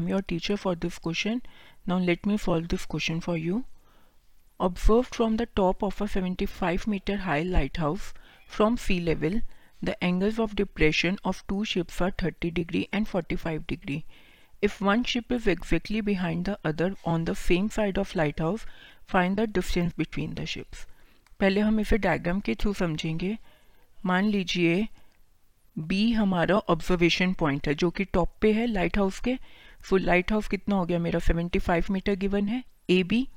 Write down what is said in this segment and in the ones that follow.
I'm your teacher for this question. Now let me solve this question for you. Observed from the top of a 75 meter high lighthouse from sea level, the angles of depression of two ships are 30 degree and 45 degree. If one ship is exactly behind the other on the same side of lighthouse, find the distance between the ships. पहले हम इसे diagram के through समझेंगे मान लीजिए B हमारा observation point है जो कि टॉप पे है लाइट हाउस के फुल लाइट हाउस कितना हो गया मेरा? 75 मीटर गिवन है ए बी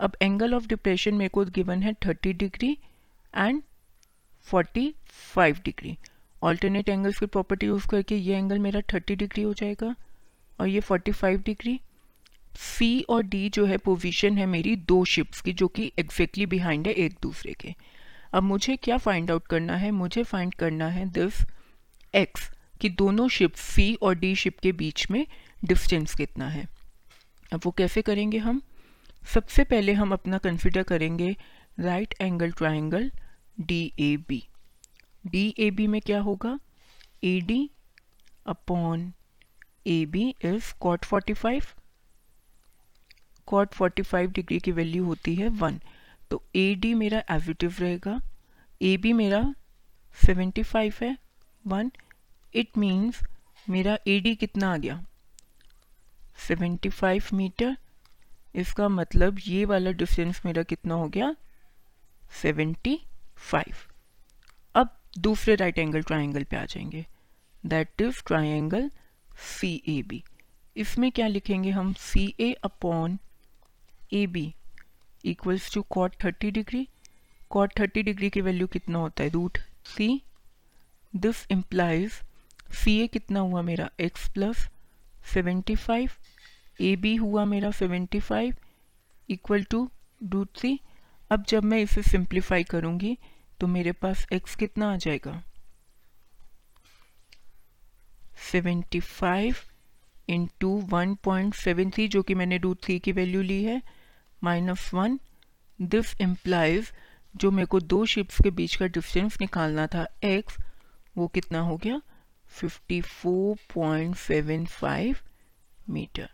अब एंगल ऑफ़ डिप्रेशन मेरे को गिवन है 30 degree and 45 degree alternate angles की प्रॉपर्टी यूज़ करके ये एंगल मेरा 30 डिग्री हो जाएगा और ये 45 डिग्री सी और डी जो है पोजीशन है मेरी दो शिप्स की जो कि एग्जैक्टली बिहाइंड है एक दूसरे के. अब मुझे क्या फाइंड आउट करना है? मुझे फाइंड करना है दिस एक्स कि दोनों शिप सी और डी शिप के बीच में डिस्टेंस कितना है। अब वो कैसे करेंगे हम? सबसे पहले हम अपना कंसिडर करेंगे right angle triangle D A B D A B में क्या होगा? A D upon A B is cot forty five cot forty five degree की वैल्यू होती है वन तो ए डी मेरा एविटिव रहेगा। ए बी मेरा सेवेंटी फाइव है। वन इट मीन्स मेरा ए डी कितना आ गया? Seventy five metre? इसका मतलब ये वाला डिस्टेंस मेरा कितना हो गया? Seventy five. अब दूसरे राइट एंगल ट्राइंगल पे आ जाएँगे। That is triangle C A B इसमें क्या लिखेंगे हम? C A upon A B equals to cot thirty degree cot thirty degree की वैल्यू कितना होता है? Root C this implies C A कितना हुआ मेरा? X plus seventy five. A B हुआ मेरा seventy five equal to root three अब जब मैं इसे सिंप्लीफाई करूँगी तो मेरे पास एक्स कितना आ जाएगा? Seventy five into one point seven three जो कि मैंने रूट थ्री की वैल्यू ली है माइनस वन दिस एम्प्लाइज जो मेरे को दो शिप्स के बीच का डिस्टेंस निकालना था एक्स वो कितना हो गया? 54.75 metre